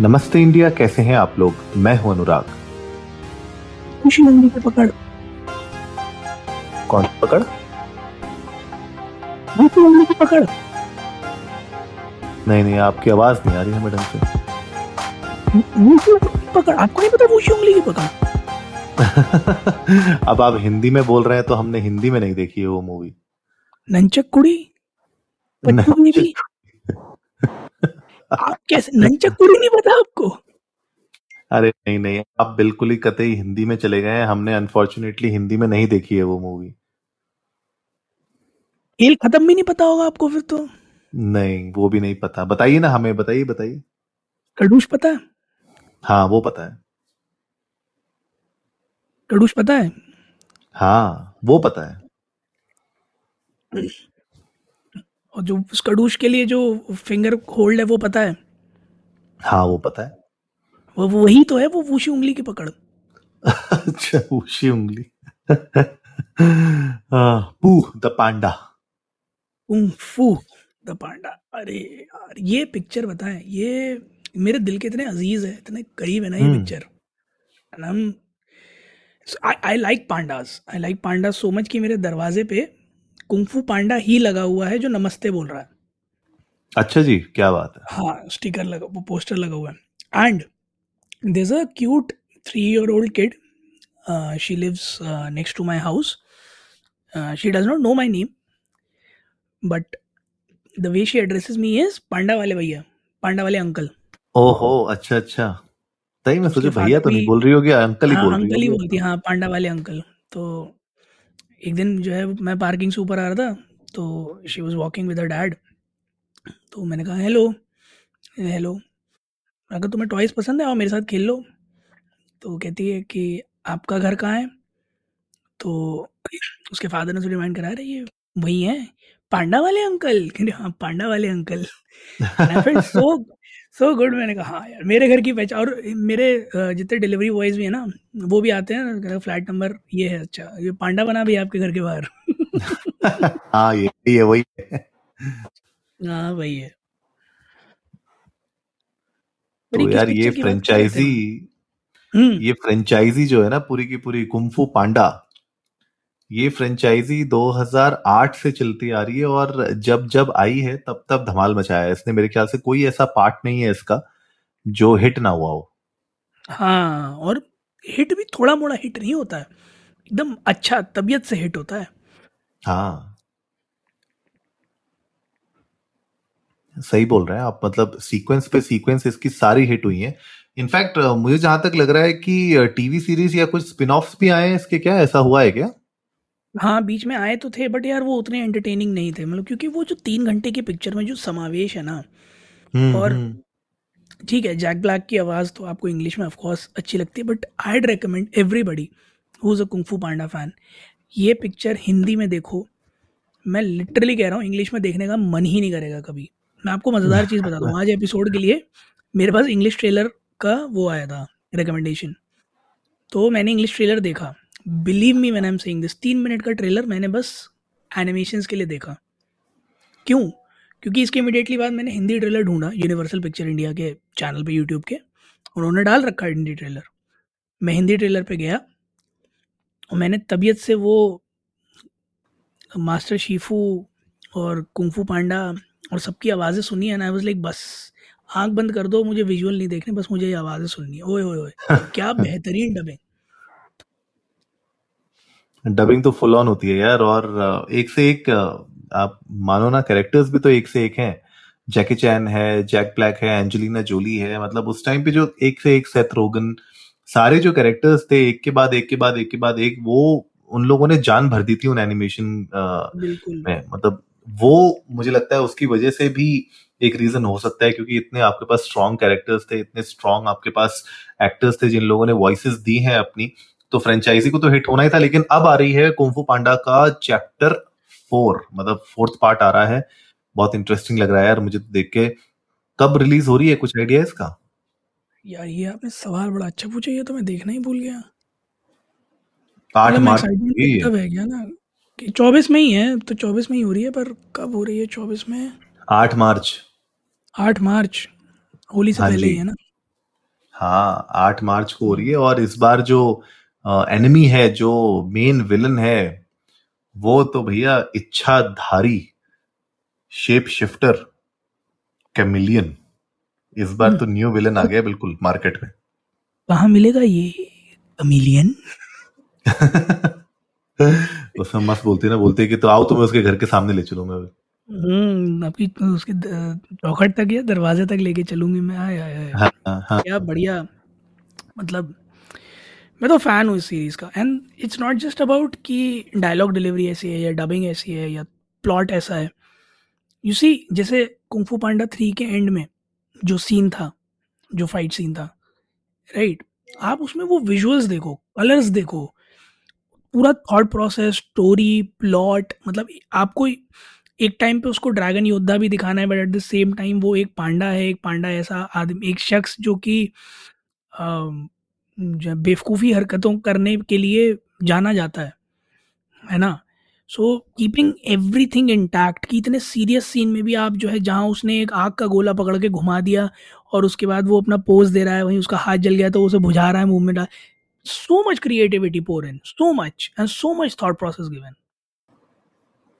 नमस्ते इंडिया कैसे हैं आप लोग? मैं हूँ अनुराग। खुशी मंडी के पकड़। कौन पकड़? खुशी मंडी की पकड़। नहीं नहीं आपकी आवाज़ नहीं आ रही है मैडम से। पकड़। आपको नहीं पता खुशी उंगली की पकड़? अब आप हिंदी में बोल रहे हैं तो हमने हिंदी में नहीं देखी है वो मूवी नंचक कुड़ी? बेबी आप कैसे नंचक कुड़ी नहीं पता आपको? अरे नहीं नहीं आप बिल्कुल ही कतई हिंदी में चले गए हैं। हमने अनफॉर्चुनेटली हिंदी में नहीं देखी है वो मूवी खेल खत्म भी नहीं पता होगा आपको फिर तो। नहीं वो भी नहीं पता। बताइए ना हमें बताइए बताइए। कड़ूश पता है? हाँ वो पता है। कड़ूश पता है? हाँ वो पता है। और जो उस कड़ूश के लिए जो फिंगर होल्ड है वो पता है? हाँ वो पता है। वो वही तो है वो वूशी उंगली की पकड़। अच्छा ऊशी उंगली। हाँ, Po the panda. Po the panda. अरे यार ये पिक्चर बताएँ ये मेरे दिल के इतने अज़ीज़ है इतने करीब है ना ये। Picture and I like pandas I like panda so much कि मेरे दरवाजे पे कुंफू पांडा ही लगा हुआ है जो नमस्ते बोल रहा है। अच्छा जी क्या बात है। हाँ स्टिकर लगा वो पोस्टर लगा हुआ है। And there's a cute three year old kid uh, she lives uh, next to my house. Uh, she does not know my name but the way she addresses me is panda वाले भैया पांडा वाले uncle. ओहो अच्छा अच्छा। सही मैं सोचा भैया तो नहीं बोल रही होगी अंकल ही हाँ बोल रही अंकल ही बोलती हाँ पांडा वाले अंकल। तो एक दिन जो है मैं पार्किंग से ऊपर आ रहा था तो she was walking with a dad तो मैंने कहा हेलो हेलो कहा, तुम्हें टॉयस पसंद है? और मेरे साथ खेल लो. तो कहती है कि, आपका घर कहाँ है? तो उसके फादर ने उसे रिमाइंड करा रही है वही है, पांडा वाले अंकल हाँ पांडा वाले अंकल सो सो गुड मैंने कहा हाँ यार मेरे घर की पहचान और मेरे जितने डिलीवरी बॉयज़ भी है ना वो भी आते हैं फ्लैट नंबर ये है अच्छा ये पांडा बना भी आपके घर के बाहर. हाँ ये ये वही है। हाँ वही है। तो यार ये फ्रेंचाइजी हम्म। ये फ्रेंचाइजी जो है ना पूरी की पूरी कुंफू पांडा। ये फ्रेंचाइजी 2008 से चलती आ रही है और जब जब आई है तब तब धमाल मचाया है। इसने मेरे ख्याल से कोई ऐसा पार्ट नहीं है इसका जो हिट ना हुआ हो। हाँ और हिट भी थोड़ा मोड़ा हिट नहीं होता है। एकदम अच्छा तबीयत से हिट होता है। हाँ। सही बोल रहे हैं आप मतलब सीक्वेंस पे सीक्वेंस इसकी सारी हिट हुई है। इनफैक्ट मुझे जहाँ तक लग रहा है कि टीवी सीरीज़ या कुछ स्पिन ऑफ्स भी आए हैं इसके क्या ऐसा हुआ है क्या? हाँ बीच में आए तो थे बट यार वो उतने एंटरटेनिंग नहीं थे। मतलब क्योंकि वो जो तीन घंटे की पिक्चर में जो समावेश है ना हम्म और हम्म। ठीक है जैक ब्लैक की आवाज़ तो आपको इंग्लिश में ऑफकोर्स अच्छी लगती है but I recommend everybody who is a kung fu panda fan ये पिक्चर हिंदी में देखो। मैं लिटरली कह रहा हूँ इंग्लिश में देखने का मन ही नहीं करेगा कभी। मैं आपको मज़ेदार चीज़ बताता हूँ आज एपिसोड के लिए मेरे पास इंग्लिश ट्रेलर का वो आया था रिकमेंडेशन तो मैंने इंग्लिश ट्रेलर देखा। Believe me man I am saying this तीन मिनट का ट्रेलर मैंने बस एनिमेशंस के लिए देखा। क्यों? क्योंकि इसके इमीडिएटली बाद मैंने हिंदी ट्रेलर ढूंढा यूनिवर्सल पिक्चर इंडिया के चैनल पे यूट्यूब के। उन्होंने डाल रखा है हिंदी ट्रेलर मैं हिंदी ट्रेलर पे गया और मैंने तबीयत से वो मास्टर शीफू और कुंफू पांडा और सबकी आवाज़ें सुनी है ना आई वाज लाइक बस आँख बंद कर दो मुझे विजुअल नहीं देखने बस मुझे ये आवाज़ें सुननी है। ओए ओए ओए क्या बेहतरीन डबिंग डबिंग तो फुल ऑन होती है यार और एक से एक आप मानो ना कैरेक्टर्स भी तो एक से एक हैं। जैकी चैन है जैक ब्लैक है एंजेलिना जोली है मतलब उस टाइम पे जो एक से एक सेथ रोगन सारे जो कैरेक्टर्स थे एक के बाद एक के बाद एक के बाद एक वो उन लोगों ने जान भर दी थी उन एनिमेशन में। मतलब वो मुझे लगता है उसकी वजह से भी एक रीजन हो सकता है क्योंकि इतने आपके पास स्ट्रॉन्ग कैरेक्टर्स थे इतने स्ट्रॉन्ग आपके पास एक्टर्स थे जिन लोगों ने वॉइसेस दी हैं अपनी। तो फ्रेंचाइजी को तो हिट होना ही था लेकिन अब आ रही है कुंफू पांडा का चैप्टर फोर मतलब फोर्थ पार्ट आ रहा है। बहुत इंटरेस्टिंग लग रहा है यार मुझे तो देख के। कब रिलीज़ हो रही है? कुछ आइडिया इसका? यार ये आपने सवाल बड़ा अच्छा पूछा ये तो मैं देखना ही भूल गया। आठ मतलब मार्च तब है क्या ना? कि चौबीस में ही है तो चौबीस में ही हो रही है पर कब हो रही है चौबीस में? आठ मार्च। आठ मार्च होली से हाँ पहले ही है ना? हाँ आठ मार्च को हो रही है और इस बार जो एनिमी है जो मेन विलन है वो तो भैया इच्छाधारी शेप शिफ्टर कैमिलियन इस बार हम्म। तो न्यू विलन आ गया बिल्कुल मार्केट में। कहाँ मिलेगा ये कमीलियन उसमें मस्त बोलती है ना बोलती है कि तो आओ तुम्हें उसके घर के सामने ले चलो मैं। हम्म आपकी उसके चौखट तक या दरवाजे तक लेके चलूँगी मैं। आए हाँ हाँ हाँ। क्या बढ़िया मतलब मैं तो फ़ैन हूँ इस सीरीज़ का and it's not just about कि डायलॉग डिलीवरी ऐसी है या डबिंग ऐसी है या प्लॉट ऐसा है यू सी जैसे कुंफू पांडा थ्री के एंड में जो सीन था, जो फाइट सीन था राइट right? आप उसमें वो विजुअल्स देखो कलर्स देखो, पूरा थॉट प्रोसेस स्टोरी प्लॉट मतलब आपको एक टाइम पे उसको ड्रैगन योद्धा भी दिखाना है but at the same time वो एक पांडा है, एक पांडा ऐसा आदमी, एक शख्स जो कि जो बेवकूफ़ी हरकतों करने के लिए जाना जाता है है ना? So keeping everything intact कि इतने सीरियस सीन में भी आप जो है, जहाँ उसने एक आग का गोला पकड़ के घुमा दिया और उसके बाद वो अपना पोज दे रहा है, वहीं उसका हाथ जल गया तो उसे बुझा रहा है movement so much creativity pour in so much and so much thought process given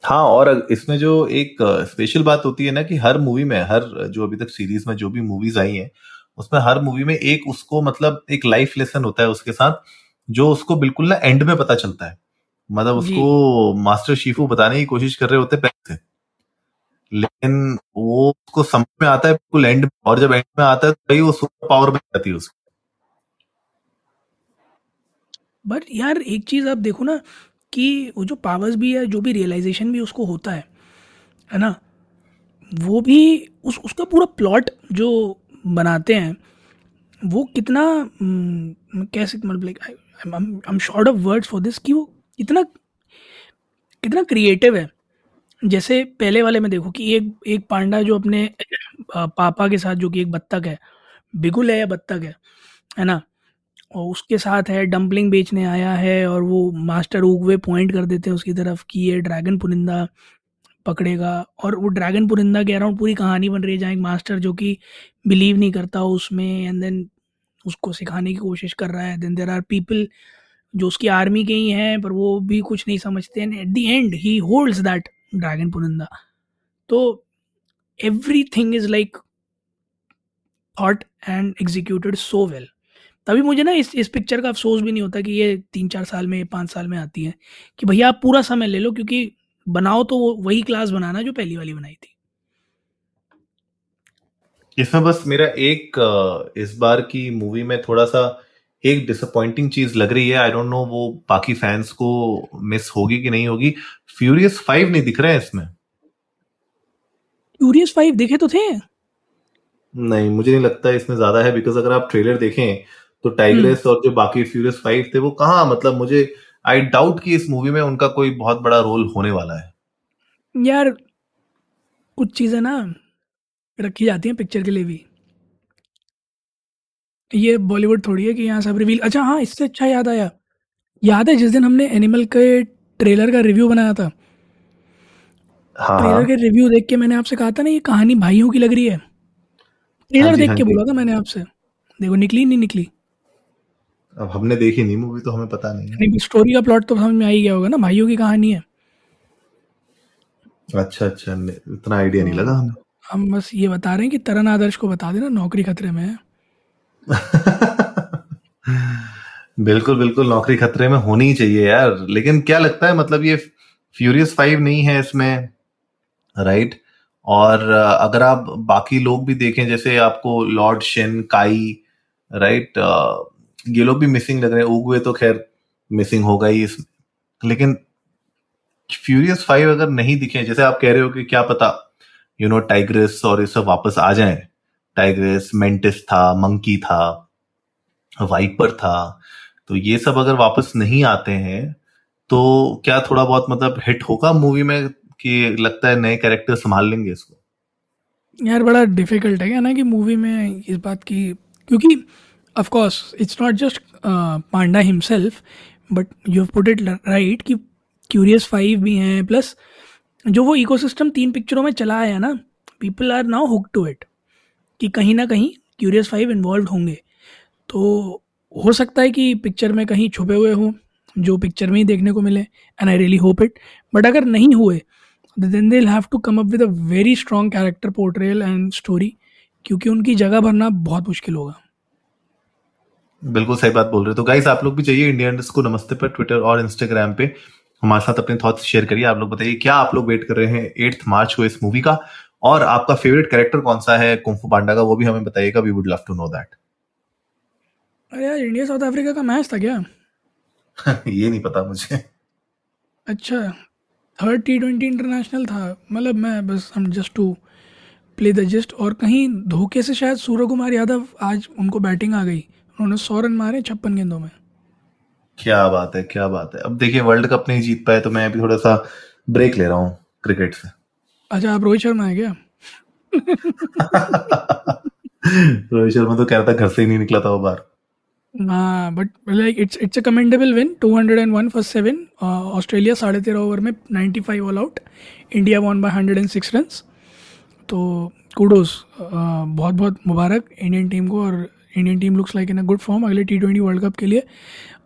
हाँ और इसमें जो एक स्पेशल बात होती है ना कि हर मूवी में, हर, जो अभी तक सीरीज़ में जो भी मूवीज़ आई हैं उसमें हर मूवी में एक उसको मतलब एक लाइफ लेसन होता है उसके साथ जो उसको बिल्कुल ना एंड में पता चलता है। मतलब उसको मास्टर शीफू बताने की कोशिश कर रहे होते हैं पहले से। लेकिन वो उसको समझ में आता है बिल्कुल एंड में और जब एंड में आता है तो भाई वो सुपर पावर बन जाती है उसकी। बट यार एक चीज़ आप देखो ना कि वो जो पावर्स भी है जो भी रियलाइजेशन भी उसको होता है है ना? वो भी उस उसका पूरा प्लॉट जो बनाते हैं वो कितना हम्म, कैसे मतलब like I am short of words for this कि वो कितना कितना क्रिएटिव है। जैसे पहले वाले में देखो कि एक एक पांडा जो अपने पापा के साथ जो कि एक बत्तख है बिगुल है या बत्तख है है ना? और उसके साथ है डंपलिंग बेचने आया है और वो मास्टर उगवे पॉइंट कर देते हैं उसकी तरफ़ कि ये ड्रैगन पुरिंदा पकड़ेगा। और वो ड्रैगन पुरिंदा के अराउंड पूरी कहानी बन रही है, जहाँ एक मास्टर जो कि बिलीव नहीं करता उसमें एंड देन उसको सिखाने की कोशिश कर रहा है। देन देर आर पीपल जो उसकी आर्मी के ही हैं, पर वो भी कुछ नहीं समझते। And at the end he holds that dragon पुरिंदा। तो everything is like thought and executed so well तभी मुझे ना इस इस पिक्चर का अफसोस भी नहीं होता कि ये तीन चार साल में, पाँच साल में आती है। कि भैया आप पूरा समय ले लो, क्योंकि बनाओ तो वही क्लास बनाना जो पहली वाली बनाई थी। इसमें बस मेरा एक इस बार की मूवी में थोड़ा सा एक डिसअपॉइंटिंग चीज़ लग रही है। आई डोंट नो वो बाकी फैंस को मिस होगी कि नहीं होगी। फ्यूरियस फाइव नहीं दिख रहे हैं इसमें? क्यूरियस फाइव देखे तो थे? नहीं मुझे नहीं लगता इसमें ज़्यादा है बिकॉज़ अगर आप ट्रेलर देखें तो टाइग्रेस और जो बाकी फ्यूरियस फाइव थे वो कहाँ मतलब मुझे आई डाउट कि इस मूवी में उनका कोई बहुत बड़ा रोल होने वाला है। यार कुछ चीज़ें ना रखी जाती हैं पिक्चर के लिए भी। ये बॉलीवुड थोड़ी है कि यहाँ सब रिवील अच्छा हाँ इससे अच्छा याद आया। याद है जिस दिन हमने एनिमल के ट्रेलर का रिव्यू बनाया था? हाँ। ट्रेलर के रिव्यू देख के मैंने आपसे कहा था ना ये कहानी भाइयों की लग रही है। ट्रेलर हाँ देख हाँ के बोला था मैंने आपसे। देखो निकली नहीं निकली। अब हमने देखी नहीं मूवी तो हमें पता नहीं है। नहीं स्टोरी का प्लॉट तो समझ में आ ही गया होगा ना भाइयों की कहानी है। अच्छा अच्छा इतना आइडिया नहीं लगा हमें। हम बस ये बता रहे हैं कि तरन आदर्श को बता देना नौकरी खतरे में है। बिल्कुल बिल्कुल नौकरी खतरे में होनी चाहिए यार। लेकिन क्या लगता है मतलब ये फ्यूरियस फाइव नहीं है इसमें राइट और अगर आप बाकी लोग भी देखें जैसे आपको लॉर्ड शेन काई राइट ये लोग भी मिसिंग लग रहे हैं। उगवे तो खैर मिसिंग होगा ही इस लेकिन फ्यूरियस फाइव अगर नहीं दिखे, जैसे आप कह रहे हो कि क्या पता यू नो टाइग्रेस और ये सब वापस आ जाएँ। टाइग्रेस मेंटिस था मंकी था वाइपर था। तो ये सब अगर वापस नहीं आते हैं तो क्या थोड़ा बहुत मतलब हिट होगा मूवी में कि लगता है नए कैरेक्टर संभाल लेंगे इसको? यार, बड़ा डिफ़िकल्ट है ना कि मूवी में इस बात की, क्योंकि of course it's not just panda himself but you have put it right कि क्यूरियस फाइव भी हैं प्लस जो वो इकोसिस्टम तीन पिक्चरों में चला आया ना people are now hook to it कि कहीं ना कहीं क्यूरियस फाइव इन्वॉल्व होंगे। तो हो सकता है कि पिक्चर में कहीं छुपे हुए हों, जो पिक्चर में ही देखने को मिले and I really hope it but अगर नहीं हुए then they have to come up with a very strong character portrayal and story क्योंकि उनकी जगह भरना बहुत मुश्किल होगा। बिल्कुल सही बात बोल रहे हो। तो गाइस आप लोग भी चाहिए इंडियंस को नमस्ते पर ट्विटर और इंस्टाग्राम पे। हमारे साथ अपने थॉट्स शेयर करिए। आप लोग बताइए क्या आप लोग वेट कर रहे हैं एट्थ मार्च को इस मूवी का? और आपका फेवरेट कैरेक्टर कौन सा है? कुंफू पांडा का वो भी हमें बताइएगा। We would love to know that अरे यार इंडिया साउथ अफ्रीका का मैच था क्या? ये नहीं पता मुझे। अच्छा थर्ड टी ट्वेंटी इंटरनेशनल था। मतलब मैं बस हम just to play the just और कहीं धोखे से शायद सूर्य कुमार यादव आज उनको बैटिंग आ गई। उन्होंने सौ रन मारे छप्पन गेंदों में। क्या बात है क्या बात है। अब देखिए वर्ल्ड कप नहीं जीत पाए तो मैं अभी थोड़ा सा ब्रेक ले रहा हूँ क्रिकेट से। अच्छा आप रोहित शर्मा है क्या? रोहित शर्मा तो कह रहा था घर से ही नहीं निकला था वो बार। हाँ but like it's it's a commendable win 201 for seven Australia साढ़े तेरह ओवर में 95 all out India one by 106 runs तो कूडोज बहुत बहुत मुबारक इंडियन टीम को और Indian team looks like in a good form अगले टी ट्वेंटी वर्ल्ड कप के लिए।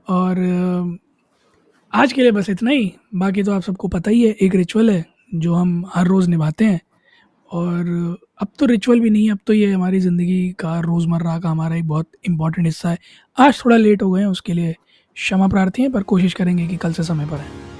और आज के लिए बस इतना ही। बाकी तो आप सबको पता ही है, एक रिचुअल है, जो हम हर रोज़ निभाते हैं। और, अब तो रिचुअल भी नहीं है, अब तो ये हमारी ज़िंदगी का रोज़मर्रा का हमारा एक बहुत इंपॉर्टेंट हिस्सा है। आज थोड़ा लेट हो गए हैं, उसके लिए क्षमा प्रार्थी हैं, पर कोशिश करेंगे कि कल से समय पर है